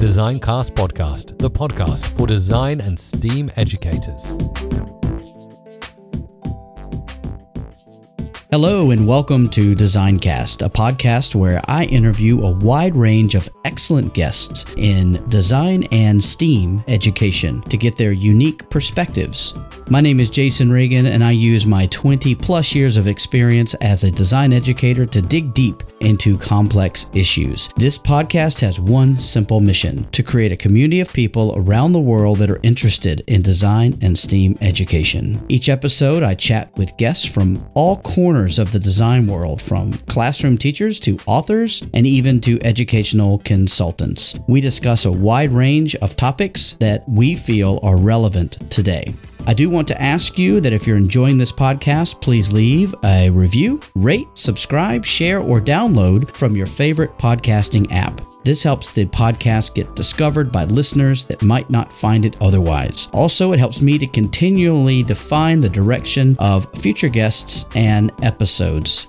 Designcast Podcast, the podcast for design and STEAM educators. Hello, and welcome to Designcast, a podcast where I interview a wide range of excellent guests in design and STEAM education to get their unique perspectives. My name is Jason Reagan, and I use my 20 plus years of experience as a design educator to dig deep into complex issues. This podcast has one simple mission to create a community of people around the world that are interested in design and STEAM education. Each episode, I chat with guests from all corners of the design world, from classroom teachers to authors and even to educational consultants. We discuss a wide range of topics that we feel are relevant today. I do want to ask you that if you're enjoying this podcast, please leave a review, rate, subscribe, share, or download from your favorite podcasting app. This helps the podcast get discovered by listeners that might not find it otherwise. Also, it helps me to continually define the direction of future guests and episodes.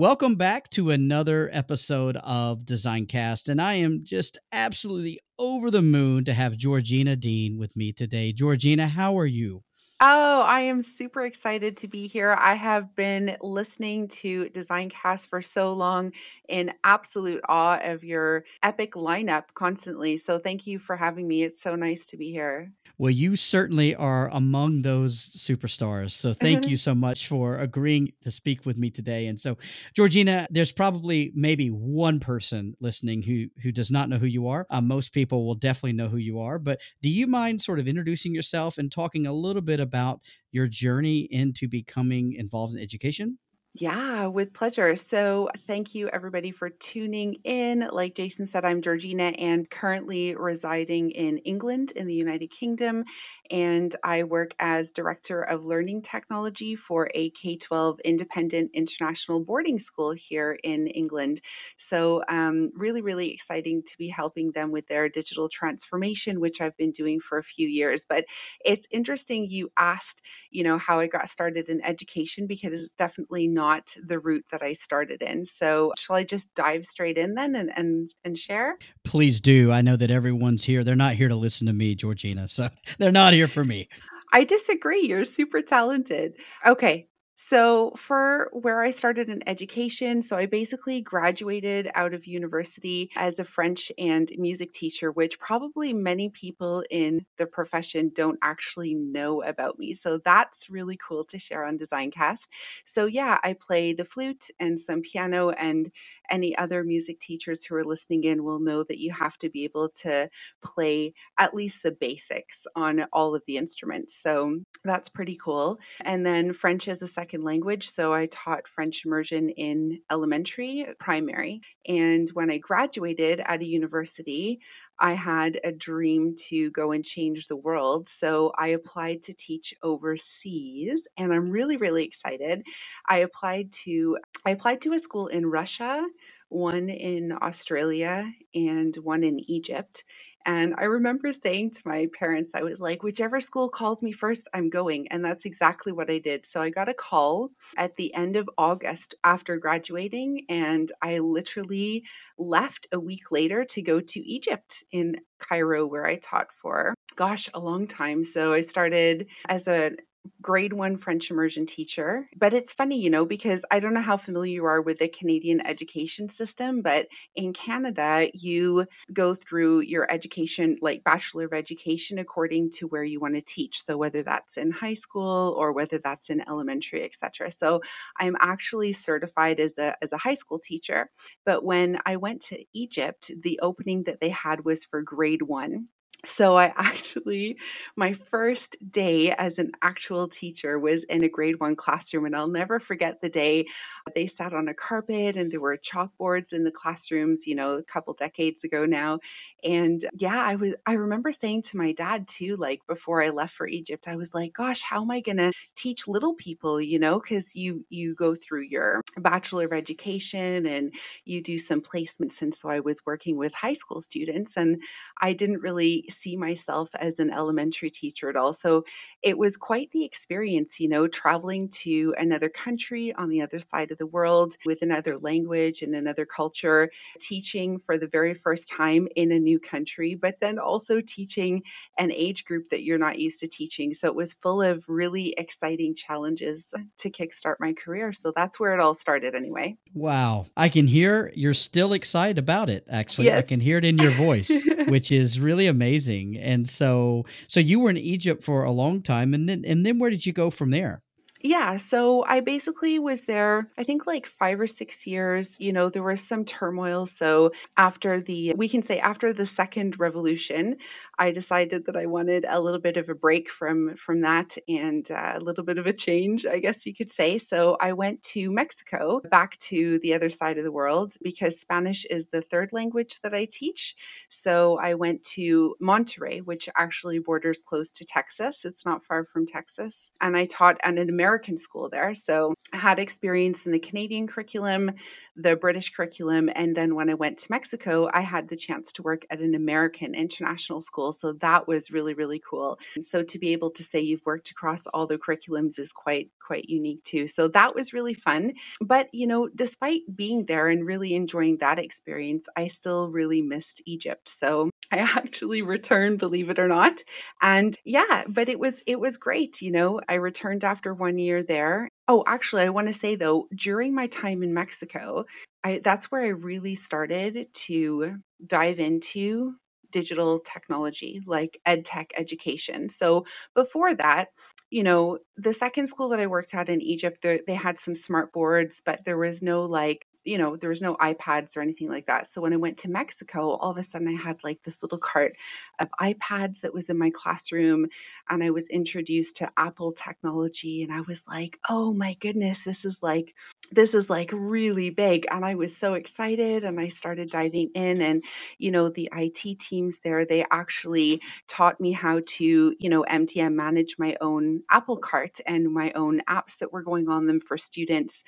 Welcome back to another episode of Designcast, and I am just absolutely over the moon to have Georgina Dean with me today. Georgina, how are you? Oh, I am super excited to be here. I have been listening to Designcast for so long in absolute awe of your epic lineup constantly. So thank you for having me. It's so nice to be here. Well, you certainly are among those superstars. So thank you so much for agreeing to speak with me today. And so, Georgina, there's probably maybe one person listening who who does not know who you are. Uh, most people will definitely know who you are. But do you mind sort of introducing yourself and talking a little bit about your journey into becoming involved in education? Yeah, with pleasure. So, thank you everybody for tuning in. Like Jason said, I'm Georgina and currently residing in England in the United Kingdom. And I work as Director of Learning Technology for a K 12 independent international boarding school here in England. So, um, really, really exciting to be helping them with their digital transformation, which I've been doing for a few years. But it's interesting you asked, you know, how I got started in education because it's definitely not not the route that I started in. So, shall I just dive straight in then and and and share? Please do. I know that everyone's here. They're not here to listen to me, Georgina. So, they're not here for me. I disagree. You're super talented. Okay, so, for where I started in education, so I basically graduated out of university as a French and music teacher, which probably many people in the profession don't actually know about me. So, that's really cool to share on Designcast. So, yeah, I play the flute and some piano, and any other music teachers who are listening in will know that you have to be able to play at least the basics on all of the instruments. So, that's pretty cool. And then French is a second language. So I taught French immersion in elementary, primary. And when I graduated at a university, I had a dream to go and change the world. So I applied to teach overseas and I'm really really excited. I applied to I applied to a school in Russia, one in Australia and one in Egypt. And I remember saying to my parents, I was like, whichever school calls me first, I'm going. And that's exactly what I did. So I got a call at the end of August after graduating, and I literally left a week later to go to Egypt in Cairo, where I taught for, gosh, a long time. So I started as an grade one French immersion teacher. But it's funny, you know, because I don't know how familiar you are with the Canadian education system, but in Canada, you go through your education, like Bachelor of Education, according to where you want to teach. So whether that's in high school or whether that's in elementary, etc. So I'm actually certified as a as a high school teacher. But when I went to Egypt, the opening that they had was for grade one. So I actually, my first day as an actual teacher was in a grade one classroom, and I'll never forget the day they sat on a carpet and there were chalkboards in the classrooms, you know, a couple decades ago now. And yeah, I was, I remember saying to my dad too, like before I left for Egypt, I was like, gosh, how am I going to teach little people, you know, because you, you go through your Bachelor of Education and you do some placements. And so I was working with high school students and I didn't really see myself as an elementary teacher at all. So it was quite the experience, you know, traveling to another country on the other side of the world with another language and another culture, teaching for the very first time in a new country, but then also teaching an age group that you're not used to teaching. So it was full of really exciting challenges to kickstart my career. So that's where it all started anyway. Wow. I can hear you're still excited about it, actually. Yes. I can hear it in your voice, which is really amazing. And so so you were in Egypt for a long time and then and then where did you go from there? Yeah, so I basically was there, I think like five or six years. You know, there was some turmoil. So after the, we can say after the second revolution, I decided that I wanted a little bit of a break from from that and uh, a little bit of a change, I guess you could say. So I went to Mexico, back to the other side of the world, because Spanish is the third language that I teach. So I went to Monterrey, which actually borders close to Texas. It's not far from Texas, and I taught at an American American school there. So I had experience in the Canadian curriculum, the British curriculum, and then when I went to Mexico, I had the chance to work at an American international school. So that was really, really cool. So to be able to say you've worked across all the curriculums is quite, quite unique too. So that was really fun. But, you know, despite being there and really enjoying that experience, I still really missed Egypt. So I actually returned, believe it or not. And yeah, but it was it was great, you know. I returned after one year there. Oh, actually, I want to say though, during my time in Mexico, I that's where I really started to dive into digital technology like ed tech education. So before that, you know, the second school that I worked at in Egypt, they had some smart boards, but there was no like you know, there was no iPads or anything like that. So when I went to Mexico, all of a sudden I had like this little cart of iPads that was in my classroom and I was introduced to Apple technology and I was like, "Oh my goodness, this is like this is like really big." And I was so excited and I started diving in and you know, the IT teams there, they actually taught me how to, you know, MDM manage my own Apple cart and my own apps that were going on them for students.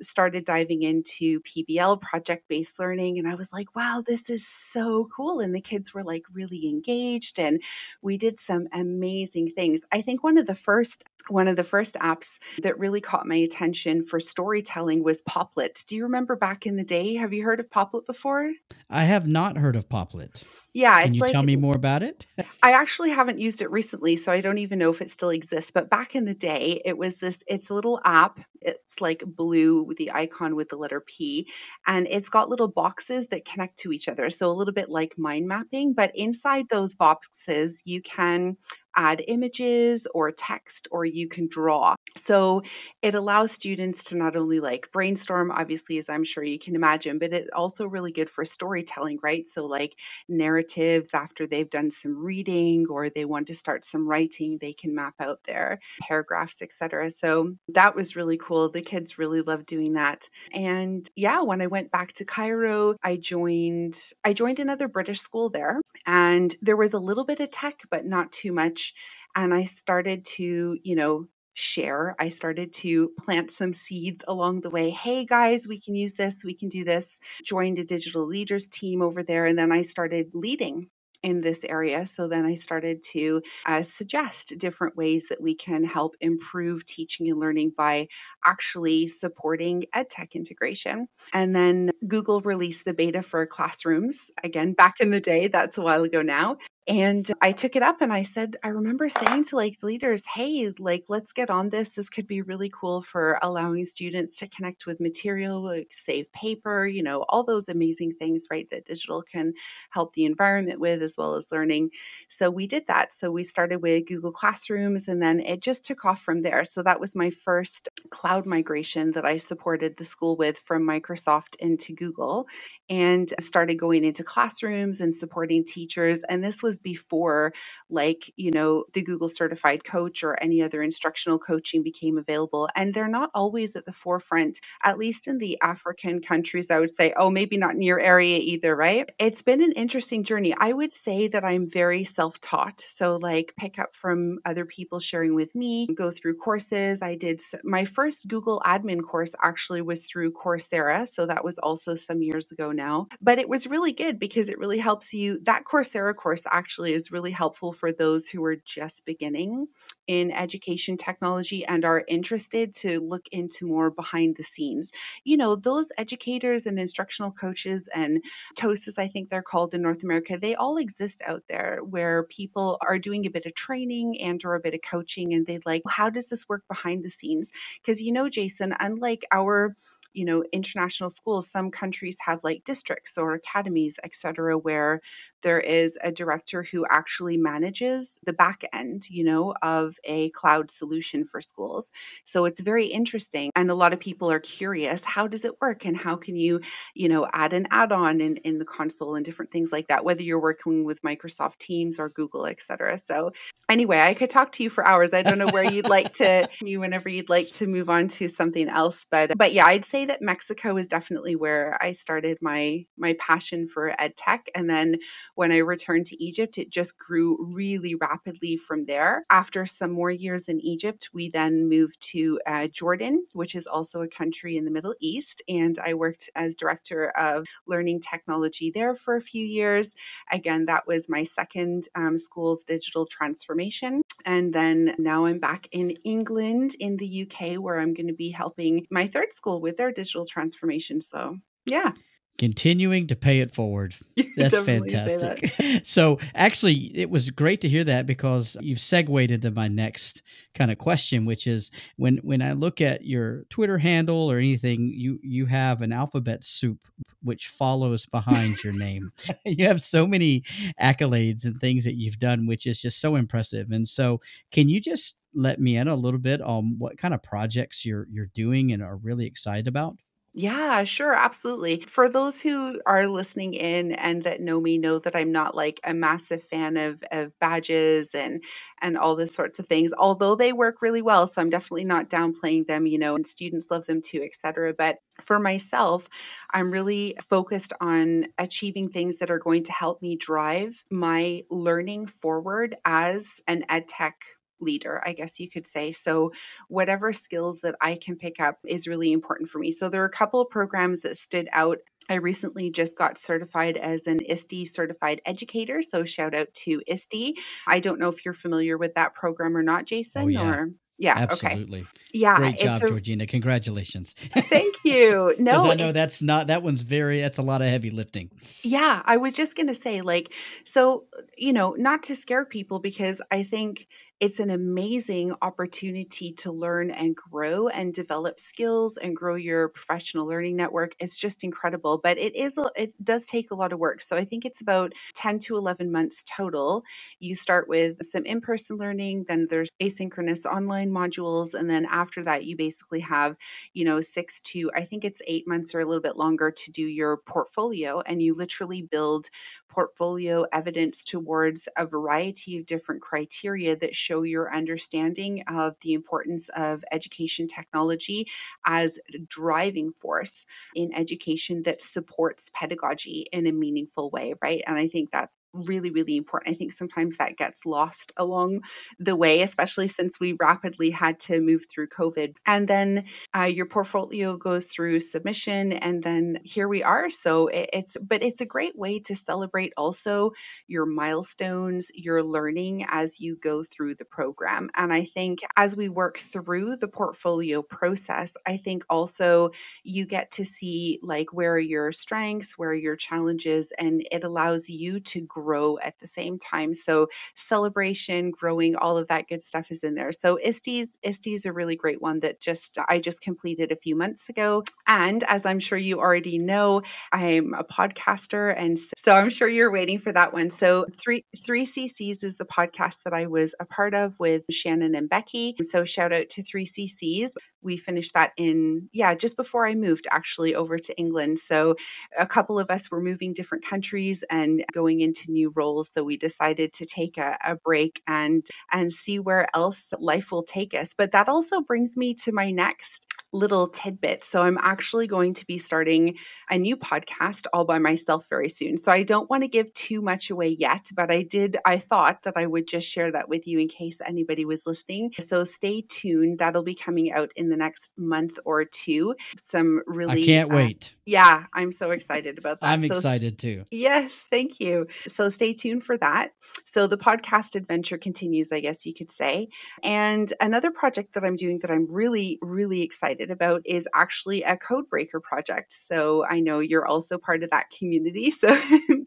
Started diving into PBL, project based learning. And I was like, wow, this is so cool. And the kids were like really engaged and we did some amazing things. I think one of the first one of the first apps that really caught my attention for storytelling was Popplet. Do you remember back in the day? Have you heard of Popplet before? I have not heard of Popplet. Yeah, Can you like, tell me more about it? I actually haven't used it recently, so I don't even know if it still exists. But back in the day, it was this. It's a little app. It's like blue with the icon with the letter P, and it's got little boxes that connect to each other. So a little bit like mind mapping, but inside those boxes, you can add images or text or you can draw. So it allows students to not only like brainstorm, obviously, as I'm sure you can imagine, but it's also really good for storytelling, right? So, like narratives after they've done some reading or they want to start some writing, they can map out their paragraphs, etc. So that was really cool. The kids really loved doing that. And yeah, when I went back to Cairo, I joined I joined another British school there and there was a little bit of tech, but not too much and I started to, you know, share. I started to plant some seeds along the way. Hey guys, we can use this, we can do this. Joined a digital leaders team over there. And then I started leading in this area. So then I started to uh, suggest different ways that we can help improve teaching and learning by actually supporting EdTech integration. And then Google released the beta for classrooms again back in the day, that's a while ago now. And I took it up and I said, I remember saying to like leaders, hey, like, let's get on this. This could be really cool for allowing students to connect with material, like save paper, you know, all those amazing things, right, that digital can help the environment with as well as learning. So we did that. So we started with Google Classrooms and then it just took off from there. So that was my first cloud migration that I supported the school with from Microsoft into Google and started going into classrooms and supporting teachers. And this was before, like, you know, the Google certified coach or any other instructional coaching became available. And they're not always at the forefront, at least in the African countries, I would say. Oh, maybe not in your area either, right? It's been an interesting journey. I would say that I'm very self taught. So, like, pick up from other people sharing with me, go through courses. I did my first Google admin course actually was through Coursera. So, that was also some years ago now. But it was really good because it really helps you. That Coursera course actually is really helpful for those who are just beginning in education technology and are interested to look into more behind the scenes. You know, those educators and instructional coaches and TOSAs, I think they're called in North America, they all exist out there where people are doing a bit of training and or a bit of coaching and they'd like, how does this work behind the scenes? Because you know, Jason, unlike our you know international schools some countries have like districts or academies etc where there is a director who actually manages the back end, you know, of a cloud solution for schools. So it's very interesting. And a lot of people are curious, how does it work? And how can you, you know, add an add-on in, in the console and different things like that, whether you're working with Microsoft Teams or Google, etc. So anyway, I could talk to you for hours. I don't know where you'd like to you whenever you'd like to move on to something else. But but yeah, I'd say that Mexico is definitely where I started my my passion for ed tech. And then when I returned to Egypt, it just grew really rapidly from there. After some more years in Egypt, we then moved to uh, Jordan, which is also a country in the Middle East. And I worked as director of learning technology there for a few years. Again, that was my second um, school's digital transformation. And then now I'm back in England, in the UK, where I'm going to be helping my third school with their digital transformation. So, yeah continuing to pay it forward. That's fantastic. That. So, actually, it was great to hear that because you've segued into my next kind of question, which is when when I look at your Twitter handle or anything, you you have an alphabet soup which follows behind your name. you have so many accolades and things that you've done, which is just so impressive. And so, can you just let me in a little bit on what kind of projects you're you're doing and are really excited about? Yeah, sure, absolutely. For those who are listening in and that know me know that I'm not like a massive fan of of badges and and all this sorts of things, although they work really well. So I'm definitely not downplaying them, you know, and students love them too, etc. But for myself, I'm really focused on achieving things that are going to help me drive my learning forward as an ed tech leader, I guess you could say. So, whatever skills that I can pick up is really important for me. So, there are a couple of programs that stood out. I recently just got certified as an ISTE certified educator. So, shout out to ISTE. I don't know if you're familiar with that program or not, oh, Jason, oh, yeah. or yeah, absolutely. Okay. Yeah, great job, a, Georgina. Congratulations. Thank you. No, I know that's not that one's very. That's a lot of heavy lifting. Yeah, I was just gonna say, like, so you know, not to scare people because I think it's an amazing opportunity to learn and grow and develop skills and grow your professional learning network. It's just incredible, but it is it does take a lot of work. So I think it's about 10 to 11 months total. You start with some in-person learning, then there's asynchronous online modules and then after that you basically have, you know, 6 to I think it's 8 months or a little bit longer to do your portfolio and you literally build portfolio evidence towards a variety of different criteria that show your understanding of the importance of education technology as a driving force in education that supports pedagogy in a meaningful way, right? And I think that's really, really important. I think sometimes that gets lost along the way, especially since we rapidly had to move through COVID. And then uh, your portfolio goes through submission, and then here we are. So it, it's, but it's a great way to celebrate also your milestones, your learning as you go through the program. And I think as we work through the portfolio process, I think also you get to see like where are your strengths, where are your challenges, and it allows you to grow grow at the same time. So celebration, growing, all of that good stuff is in there. So ISTE's ISTE is a really great one that just I just completed a few months ago. And as I'm sure you already know, I'm a podcaster, and so I'm sure you're waiting for that one. So three three CCs is the podcast that I was a part of with Shannon and Becky. So shout out to three CCs we finished that in yeah just before i moved actually over to england so a couple of us were moving different countries and going into new roles so we decided to take a, a break and and see where else life will take us but that also brings me to my next little tidbit. So I'm actually going to be starting a new podcast all by myself very soon. So I don't want to give too much away yet, but I did, I thought that I would just share that with you in case anybody was listening. So stay tuned. That'll be coming out in the next month or two. Some really. I can't uh, wait. Yeah, I'm so excited about that. I'm so, excited too. Yes, thank you. So stay tuned for that. So the podcast adventure continues, I guess you could say. And another project that I'm doing that I'm really, really excited excited about is actually a Codebreaker project. So I know you're also part of that community. So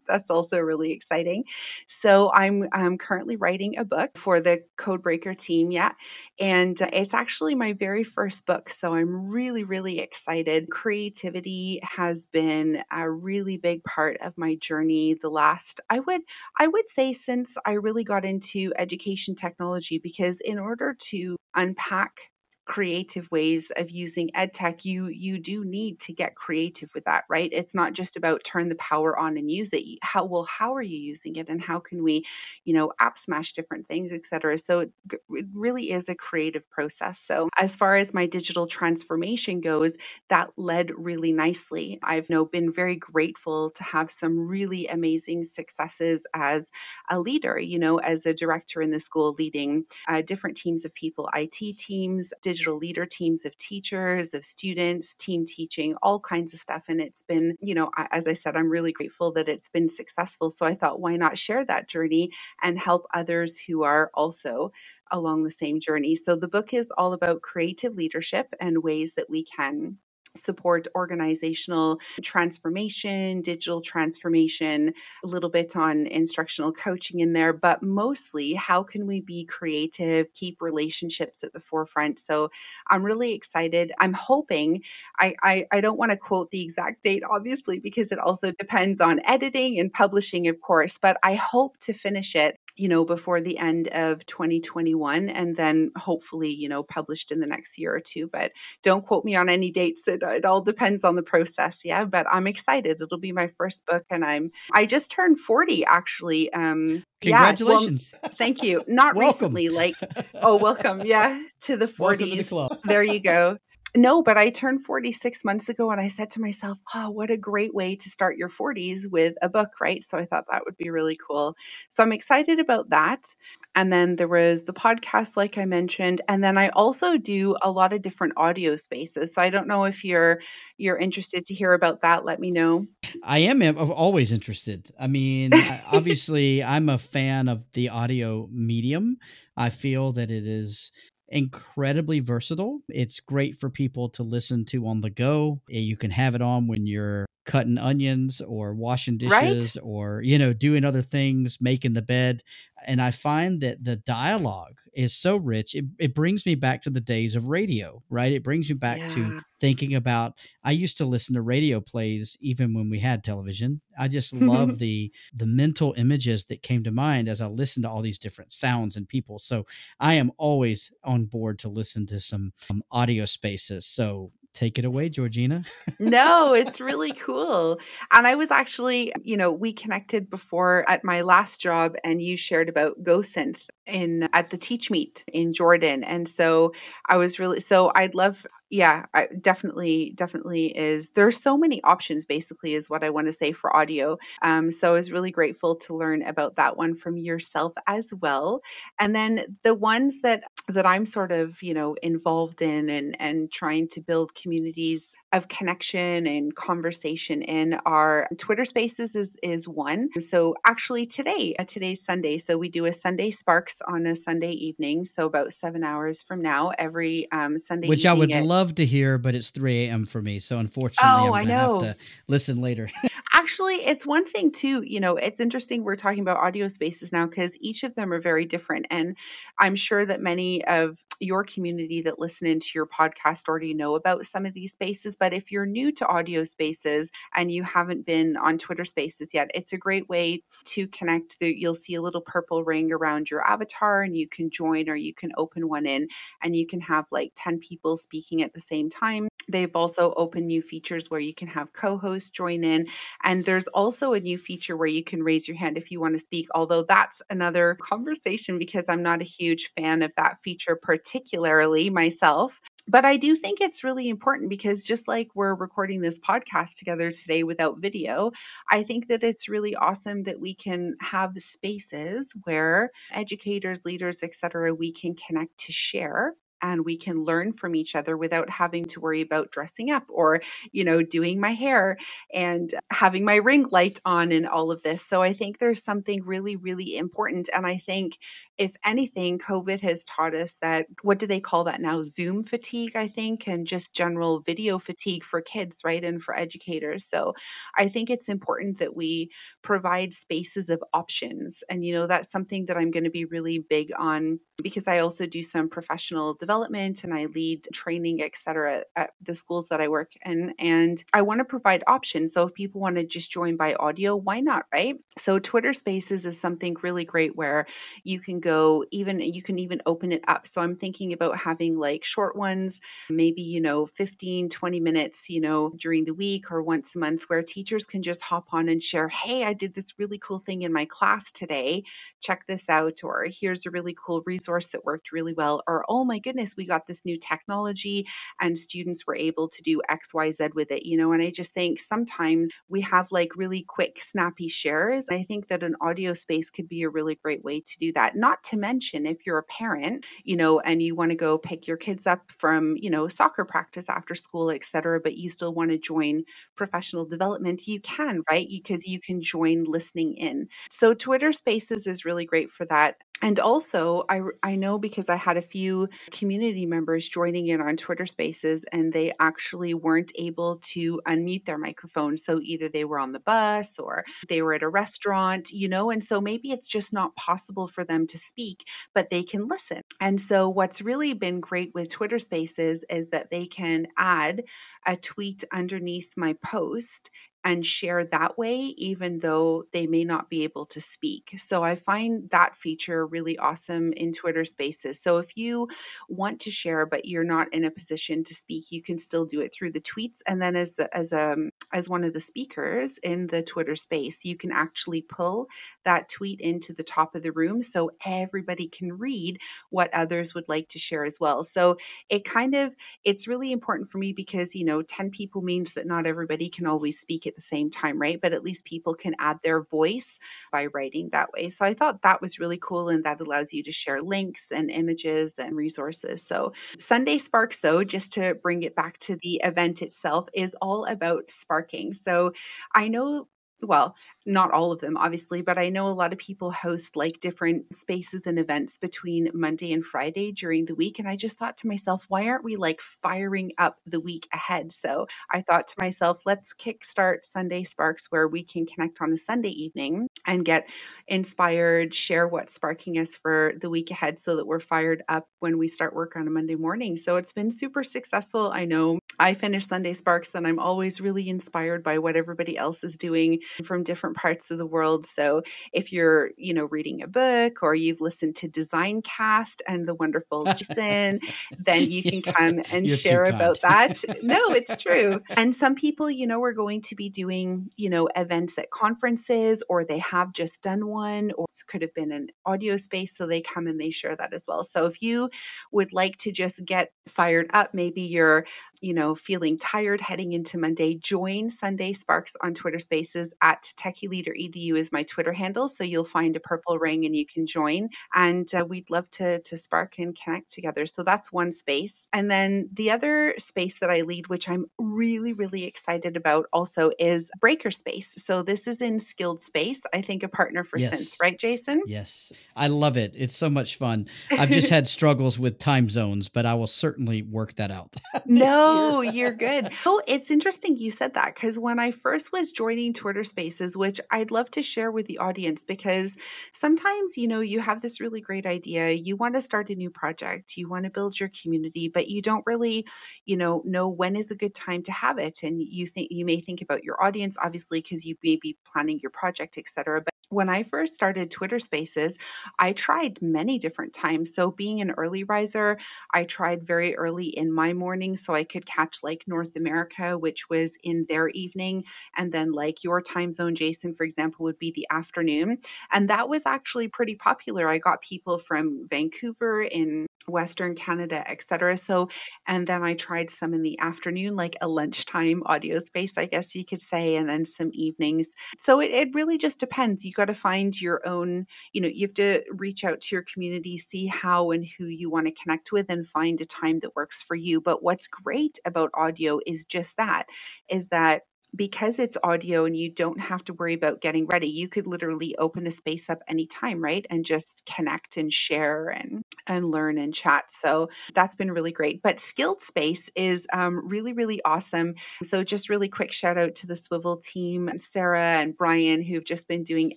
that's also really exciting. So I'm, I'm currently writing a book for the Codebreaker team. Yeah. And it's actually my very first book. So I'm really, really excited. Creativity has been a really big part of my journey the last, I would, I would say since I really got into education technology, because in order to unpack creative ways of using ed tech you you do need to get creative with that right? It's not just about turn the power on and use it. How well how are you using it and how can we you know app smash different things etc so it, it really is a creative process. So as far as my digital transformation goes that led really nicely. I've you know been very grateful to have some really amazing successes as a leader you know as a director in the school leading uh, different teams of people it teams digital digital leader teams of teachers, of students, team teaching, all kinds of stuff. And it's been, you know, as I said, I'm really grateful that it's been successful. So I thought, why not share that journey and help others who are also along the same journey? So the book is all about creative leadership and ways that we can support organizational transformation, digital transformation, a little bit on instructional coaching in there, but mostly how can we be creative, keep relationships at the forefront. So I'm really excited. I'm hoping, I, I, I don't want to quote the exact date, obviously, because it also depends on editing and publishing, of course, but I hope to finish it you know, before the end of 2021 and then hopefully, you know, published in the next year or two. But don't quote me on any dates. It, it all depends on the process. Yeah. But I'm excited. It'll be my first book and I'm, I just turned 40 actually. Um, Congratulations. Yeah, well, thank you. Not recently, like, oh, welcome. Yeah. To the 40s. To the there you go. No, but I turned 46 months ago and I said to myself, oh, what a great way to start your 40s with a book, right? So I thought that would be really cool. So I'm excited about that. And then there was the podcast, like I mentioned. And then I also do a lot of different audio spaces. So I don't know if you're you're interested to hear about that. Let me know. I am always interested. I mean, obviously, I'm a fan of the audio medium. I feel that it is incredibly versatile. It's great for people to listen to on the go. Eh, you can have it on when you're cutting onions or washing dishes right? or you know doing other things making the bed and i find that the dialogue is so rich it, it brings me back to the days of radio right it brings me back yeah. to thinking about i used to listen to radio plays even when we had television i just love the the mental images that came to mind as i listened to all these different sounds and people so i am always on board to listen to some, some audio spaces so take it away, Georgina. no, it's really cool. And I was actually, you know, we connected before at my last job and you shared about GoSynth in at the Teach Meet in Jordan. And so I was really so I'd love yeah, I definitely, definitely is. There's so many options, basically, is what I want to say for audio. Um, so I was really grateful to learn about that one from yourself as well. And then the ones that that I'm sort of, you know, involved in and and trying to build communities of connection and conversation in our Twitter Spaces is is one. So actually today, uh, today's Sunday, so we do a Sunday Sparks on a Sunday evening, so about seven hours from now, every um, Sunday. Evening. Which I would at, love to hear, but it's three a.m. for me, so unfortunately, oh, I'm I know. have to listen later. actually, it's one thing too. You know, it's interesting we're talking about audio spaces now because each of them are very different. And I'm sure that many of your community that listen into your podcast already know about some of these spaces. But if you're new to audio spaces and you haven't been on Twitter spaces yet, it's a great way to connect. You'll see a little purple ring around your avatar and you can join or you can open one in and you can have like 10 people speaking at the same time. They've also opened new features where you can have co hosts join in. And there's also a new feature where you can raise your hand if you want to speak, although that's another conversation because I'm not a huge fan of that feature, particularly myself. But I do think it's really important because just like we're recording this podcast together today without video, I think that it's really awesome that we can have spaces where educators, leaders, etc., we can connect to share and we can learn from each other without having to worry about dressing up or you know doing my hair and having my ring light on and all of this so i think there's something really really important and i think if anything covid has taught us that what do they call that now zoom fatigue i think and just general video fatigue for kids right and for educators so i think it's important that we provide spaces of options and you know that's something that i'm going to be really big on because i also do some professional development and I lead training, et cetera, at the schools that I work in. And I want to provide options. So if people want to just join by audio, why not, right? So Twitter Spaces is something really great where you can go even, you can even open it up. So I'm thinking about having like short ones, maybe, you know, 15, 20 minutes, you know, during the week or once a month where teachers can just hop on and share, hey, I did this really cool thing in my class today. Check this out. Or here's a really cool resource that worked really well. Or, oh my goodness we got this new technology and students were able to do XYZ with it, you know. And I just think sometimes we have like really quick, snappy shares. I think that an audio space could be a really great way to do that. Not to mention, if you're a parent, you know, and you want to go pick your kids up from, you know, soccer practice after school, etc., but you still want to join professional development, you can, right? Because you can join listening in. So Twitter Spaces is really great for that. And also, I, I know because I had a few community members joining in on Twitter Spaces and they actually weren't able to unmute their microphone. So either they were on the bus or they were at a restaurant, you know, and so maybe it's just not possible for them to speak, but they can listen. And so, what's really been great with Twitter Spaces is that they can add a tweet underneath my post and share that way, even though they may not be able to speak. So I find that feature really awesome in Twitter spaces. So if you want to share, but you're not in a position to speak, you can still do it through the tweets. And then as the, as um, as one of the speakers in the Twitter space, you can actually pull that tweet into the top of the room so everybody can read what others would like to share as well. So it kind of, it's really important for me because, you know, 10 people means that not everybody can always speak at the same time, right? But at least people can add their voice by writing that way. So I thought that was really cool and that allows you to share links and images and resources. So Sunday Sparks, though, just to bring it back to the event itself, is all about sparking. So I know well, not all of them, obviously, but I know a lot of people host like different spaces and events between Monday and Friday during the week. And I just thought to myself, why aren't we like firing up the week ahead? So I thought to myself, let's kickstart Sunday Sparks where we can connect on a Sunday evening and get inspired, share what's sparking us for the week ahead so that we're fired up when we start work on a Monday morning. So it's been super successful. I know I finish Sunday Sparks and I'm always really inspired by what everybody else is doing from different parts of the world. So if you're, you know, reading a book or you've listened to Designcast and the wonderful Jason, then you can come and share about that. No, it's true. And some people, you know, are going to be doing, you know, events at conferences or they have just done one or it could have been an audio space. So they come and they share that as well. So if you would like to just get fired up, maybe you're you know, feeling tired heading into Monday, join Sunday Sparks on Twitter Spaces at TechieLeaderEDU is my Twitter handle. So you'll find a purple ring and you can join. And uh, we'd love to, to spark and connect together. So that's one space. And then the other space that I lead, which I'm really, really excited about also is Breaker Space. So this is in Skilled Space, I think a partner for Yes. Synth, right, Jason? Yes, I love it. It's so much fun. I've just had struggles with time zones, but I will certainly work that out. No, no, oh, you're good. Oh, it's interesting you said that because when I first was joining Twitter Spaces, which I'd love to share with the audience, because sometimes you know you have this really great idea, you want to start a new project, you want to build your community, but you don't really, you know, know when is a good time to have it, and you think you may think about your audience, obviously, because you may be planning your project, etc. When I first started Twitter Spaces, I tried many different times. So, being an early riser, I tried very early in my morning so I could catch like North America, which was in their evening. And then, like your time zone, Jason, for example, would be the afternoon. And that was actually pretty popular. I got people from Vancouver in Western Canada, etc. So, and then I tried some in the afternoon, like a lunchtime audio space, I guess you could say, and then some evenings. So it, it really just depends. You got to find your own, you know, you have to reach out to your community, see how and who you want to connect with, and find a time that works for you. But what's great about audio is just that, is that because it's audio and you don't have to worry about getting ready, you could literally open a space up anytime, right? And just connect and share and and learn and chat. So that's been really great. But Skilled Space is um, really, really awesome. So just really quick shout out to the Swivl team, and Sarah and Brian, who've just been doing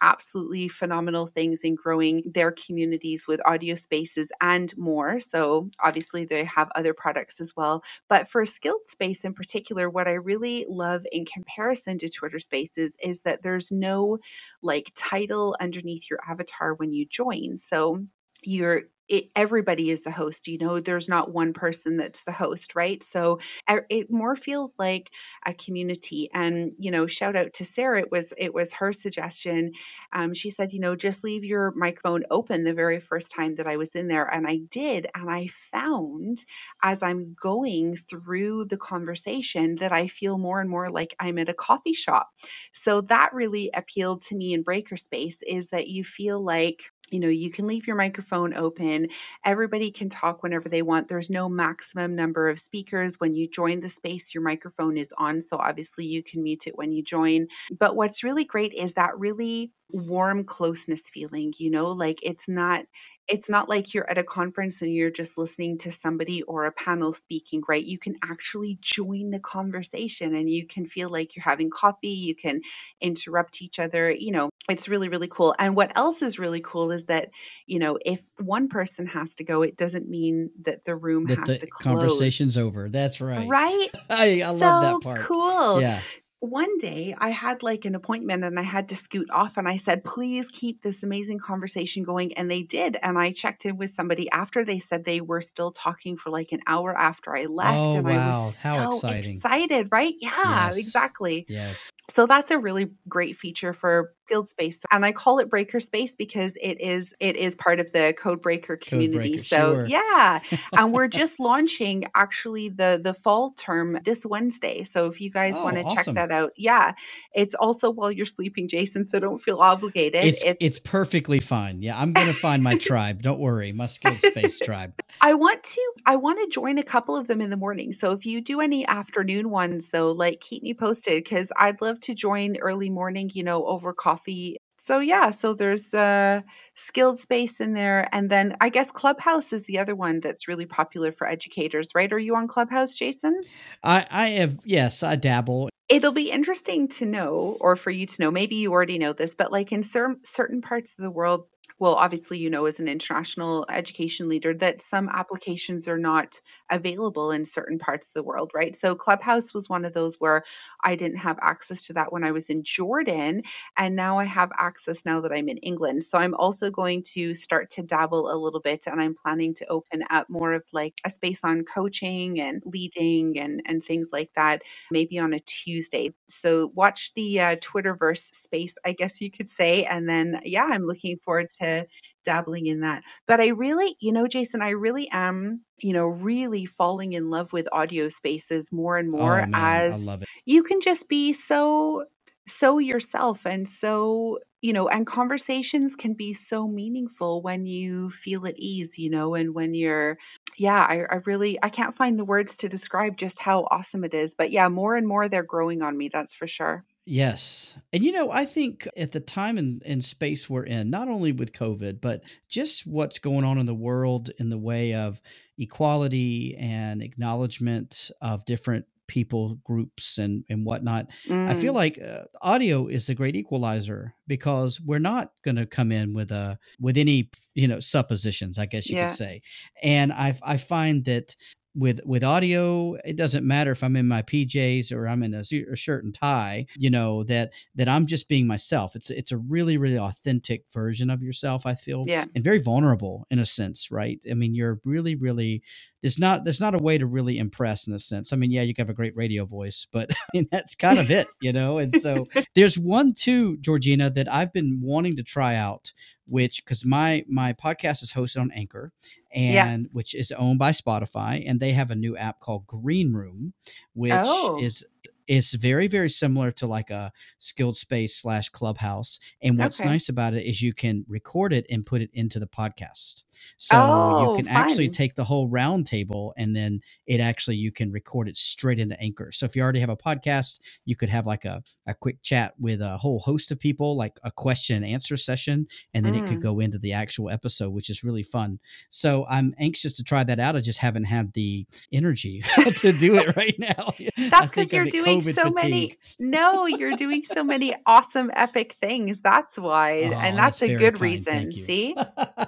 absolutely phenomenal things in growing their communities with audio spaces and more. So obviously they have other products as well. But for Skilled Space in particular, what I really love in comparison to Twitter Spaces is that there's no like title underneath your avatar when you join. So you're it, everybody is the host you know there's not one person that's the host right? So it more feels like a community and you know shout out to sarah it was it was her suggestion. Um, she said you know just leave your microphone open the very first time that i was in there and i did and i found as i'm going through the conversation that i feel more and more like i'm at a coffee shop. So that really appealed to me in breaker space is that you feel like you know you can leave your microphone open. Everybody can talk whenever they want. There's no maximum number of speakers. When you join the space your microphone is on so obviously you can mute it when you join. But what's really great is that really warm closeness feeling you know like it's not it's not like you're at a conference and you're just listening to somebody or a panel speaking, right? You can actually join the conversation and you can feel like you're having coffee, you can interrupt each other. You know, it's really, really cool. And what else is really cool is that, you know, if one person has to go, it doesn't mean that the room that has the to close. Conversation's over. That's right. Right? I, I so love that part. Cool. Yeah one day I had like an appointment and I had to scoot off and I said, please keep this amazing conversation going. And they did. And I checked in with somebody after they said they were still talking for like an hour after I left. Oh, and wow. I was How so exciting. excited, right? Yeah, Yes. exactly. Yes. So that's a really great feature for Guild Space. And I call it Breaker Space because it is it is part of the Code Breaker community. So sure. yeah. and we're just launching actually the the fall term this Wednesday. So if you guys Oh, want to check that out, yeah. It's also while you're sleeping, Jason, so don't feel obligated. It's, it's perfectly fine. Yeah, I'm gonna find my tribe. Don't worry, my space tribe. I want to I want to join a couple of them in the morning. So if you do any afternoon ones though, like keep me posted cuz I'd love to join early morning, you know, over coffee. So yeah, so there's uh skilled space in there and then I guess Clubhouse is the other one that's really popular for educators, right? Are you on Clubhouse, Jason? I I have yes, I dabble. It'll be interesting to know, or for you to know, maybe you already know this, but like in cer- certain parts of the world, well, obviously, you know, as an international education leader, that some applications are not available in certain parts of the world, right? So, Clubhouse was one of those where I didn't have access to that when I was in Jordan. And now I have access now that I'm in England. So, I'm also going to start to dabble a little bit and I'm planning to open up more of like a space on coaching and leading and, and things like that maybe on a Tuesday. So watch the uh, Twitterverse space, I guess you could say. And then, yeah, I'm looking forward to dabbling in that. But I really, you know, Jason, I really am, you know, really falling in love with audio spaces more and more oh man, as you can just be so so yourself and so you know and conversations can be so meaningful when you feel at ease you know and when you're yeah I, I really i can't find the words to describe just how awesome it is but yeah more and more they're growing on me that's for sure Yes. And you know, I think at the time and, and space we're in, not only with COVID, but just what's going on in the world in the way of equality and acknowledgement of different people groups and and whatnot mm. i feel mm. like uh, audio is a great equalizer because we're not going to come in with a with any you know suppositions i guess you yeah. could say and i i find that with with audio it doesn't matter if i'm in my pjs or i'm in a, a, shirt and tie you know that that i'm just being myself. It's it's a really really authentic version of yourself i feel yeah. and very vulnerable in a sense right? I mean you're really really there's not there's not a way to really impress in a sense. I mean yeah you have a great radio voice but I mean, that's kind of it you know? And so there's one too georgina that i've been wanting to try out which because my my podcast is hosted on Anchor, and yeah. which is owned by Spotify, and they have a new app called Green Room, which oh. is it's very very similar to like a skilled space slash clubhouse and what's okay. nice about it is you can record it and put it into the podcast so oh, you can fun. actually take the whole roundtable and then it actually you can record it straight into anchor so if you already have a podcast you could have like a, a quick chat with a whole host of people like a question and answer session and then mm. it could mm. go into the actual episode which is really fun so i'm anxious to try that out i just haven't had the energy to do it right now that's because you're doing doing so fatigue. many. No, you're doing so many awesome, epic things. That's why, oh, and that's, that's a good kind. reason. See,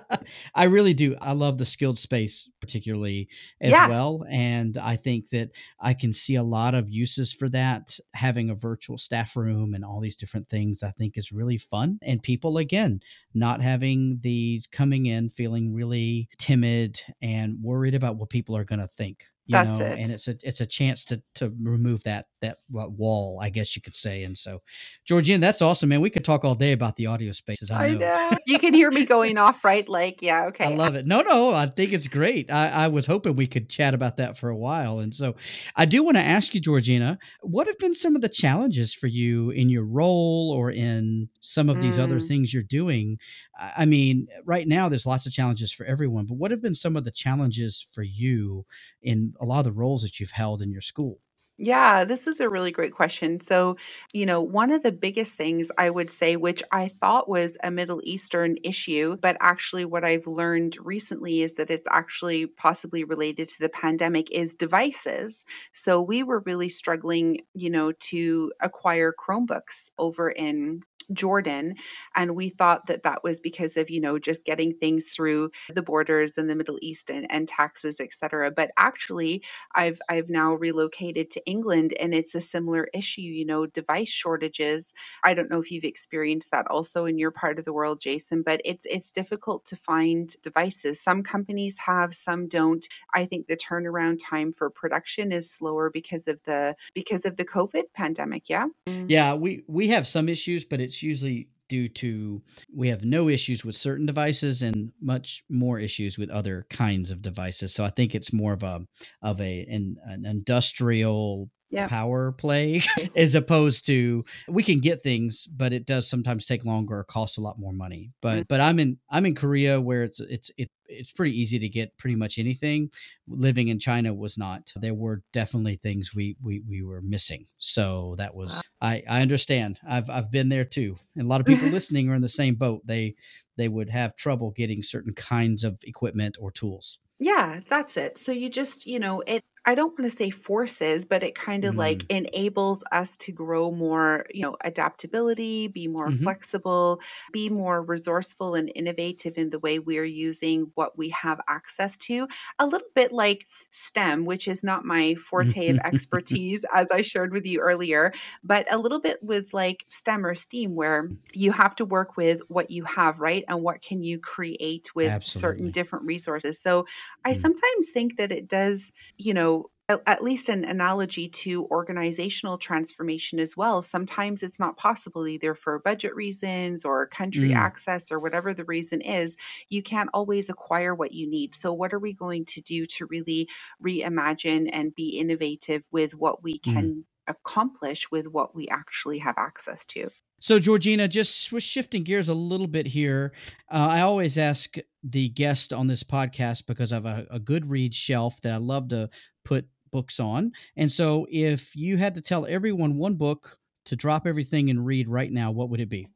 I really do. I love the skilled space, particularly as yeah. well, and I think that I can see a lot of uses for that. Having a virtual staff room and all these different things, I think, is really fun. And people, again, not having these coming in feeling really timid and worried about what people are going to think you That's know it. and it's a it's a chance to to remove that that wall i guess you could say and so georgina that's awesome man we could talk all day about the audio spaces i know, I know. you can hear me going off right like yeah okay i love it no no i think it's great I, I was hoping we could chat about that for a while and so i do want to ask you georgina what have been some of the challenges for you in your role or in some of these mm. other things you're doing i mean right now there's lots of challenges for everyone but what have been some of the challenges for you in a lot of the roles that you've held in your school? Yeah, this is a really great question. So, you know, one of the biggest things I would say, which I thought was a Middle Eastern issue, but actually what I've learned recently is that it's actually possibly related to the pandemic, is devices. So, we were really struggling, you know, to acquire Chromebooks over in Jordan. And we thought that that was because of, you know, just getting things through the borders in the Middle East and, and taxes, et cetera. But actually, I've I've now relocated to England and it's a similar issue, you know, device shortages. I don't know if you've experienced that also in your part of the world, Jason, but it's it's difficult to find devices. Some companies have, some don't. I think the turnaround time for production is slower because of the because of the COVID pandemic. Yeah. Yeah, we we have some issues, but it's usually due to we have no issues with certain devices and much more issues with other kinds of devices. So I think it's more of a of a an, an industrial yeah. power play as opposed to we can get things but it does sometimes take longer or cost a lot more money but mm-hmm. but i'm in i'm in korea where it's it's it, it's pretty easy to get pretty much anything. Living in china was not. There were definitely things we we, we were missing. So that was wow. i i understand. I've i've been there too. And a lot of people listening are in the same boat. They they would have trouble getting certain kinds of equipment or tools. Yeah, that's it. So you just, you know, it I don't want to say forces, but it kind of mm. like enables us to grow more, you know, adaptability, be more mm-hmm. flexible, be more resourceful and innovative in the way we're using what we have access to. A little bit like STEM, which is not my forte of expertise, as I shared with you earlier, but a little bit with like STEM or STEAM, where you have to work with what you have, right? And what can you create with Absolutely. certain different resources. So I mm. sometimes think that it does, you know, at least an analogy to organizational transformation as well. Sometimes it's not possible either for budget reasons or country mm. access or whatever the reason is. You can't always acquire what you need. So, what are we going to do to really reimagine and be innovative with what we mm. can mm. accomplish with what we actually have access to? So, Georgina, just shifting gears a little bit here. Uh, I always ask the guest on this podcast because I have a, a good read shelf that I love to put books on. And so, if you had to tell everyone one book to drop everything and read right now, what would it be?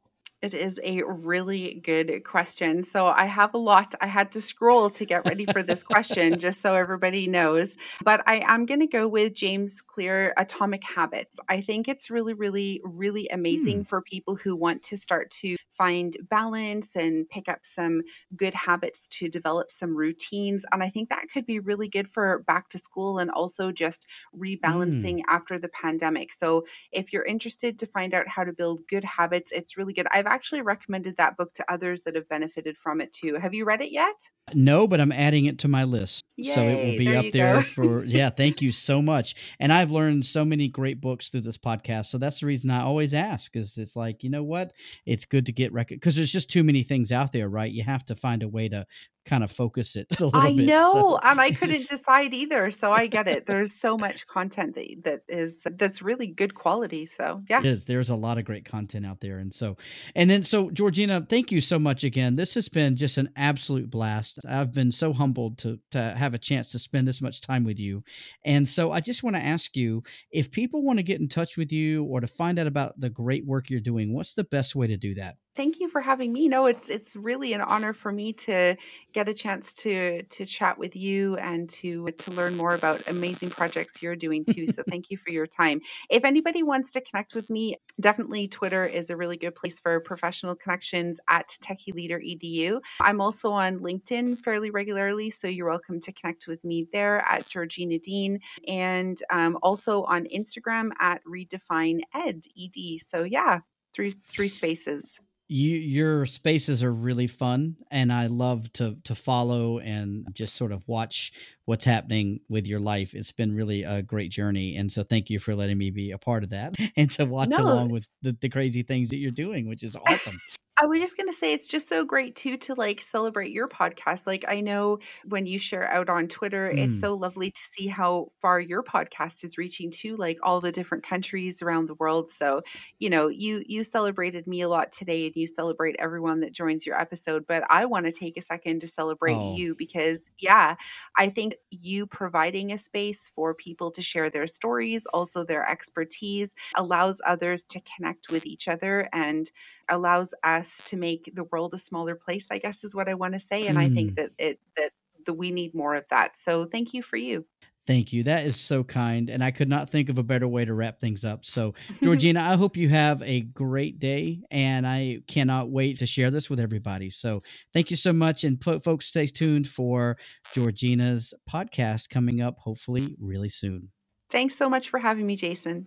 It is a really good question. So I have a lot. I had to scroll to get ready for this question, just so everybody knows. But I am going to go with James Clear Atomic Habits. I think it's really, really, really amazing Hmm. for people who want to start to find balance and pick up some good habits to develop some routines. And I think that could be really good for back to school and also just rebalancing after the pandemic. So if you're interested to find out how to build good habits, it's really good. I've actually recommended that book to others that have benefited from it too. Have you read it yet? No, but I'm adding it to my list. So it will be there up there for, yeah, thank you so much. And I've learned so many great books through this podcast. So that's the reason I always ask is it's like, you know what? It's good to get record because there's just too many things out there, right? You have to find a way to kind of focus it a little I bit. know, So and I couldn't decide either. So I get it. There's so much content that that is that's really good quality. So yeah. It is. There's a lot of great content out there. And so, and then, so Georgina, thank you so much again. This has been just an absolute blast. I've been so humbled to, to have a chance to spend this much time with you. And so I just want to ask you if people want to get in touch with you or to find out about the great work you're doing, what's the best way to do that? Thank you for having me. No, it's it's really an honor for me to get a chance to to chat with you and to to learn more about amazing projects you're doing too. So thank you for your time. If anybody wants to connect with me, definitely Twitter is a really good place for professional connections at Techie Leader Edu. I'm also on LinkedIn fairly regularly, so you're welcome to connect with me there at Georgina Dean, and um, also on Instagram at Redefine Ed Ed. So yeah, three three spaces. You your spaces are really fun and i love to to follow and just sort of watch what's happening with your life it's been really a great journey and so thank you for letting me be a part of that and to watch No. along with the, the crazy things that you're doing which is awesome I was just going to say it's just so great too to like celebrate your podcast. Like I know when you share out on Twitter, it's Mm. so lovely to see how far your podcast is reaching to like all the different countries around the world. So, you know, you you celebrated me a lot today and you celebrate everyone that joins your episode, but I want to take a second to celebrate Oh. you because yeah, I think you providing a space for people to share their stories, also their expertise, allows others to connect with each other and allows us to make the world a smaller place i guess is what i want to say and i think mm. that it that that we need more of that so thank you for you. Thank you that is so kind and i could not think of a better way to wrap things up so georgina i hope you have a great day and i cannot wait to share this with everybody so thank you so much and fo- folks stay tuned for georgina's podcast coming up hopefully really soon. Thanks so much for having me jason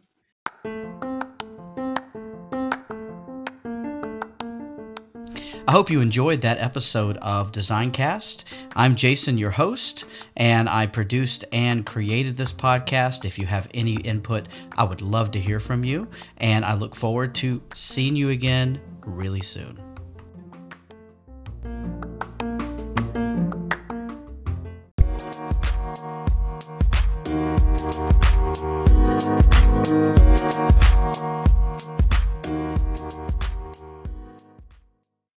I hope you enjoyed that episode of Designcast. I'm Jason, your host, and I produced and created this podcast. If you have any input, I would love to hear from you, and I look forward to seeing you again really soon.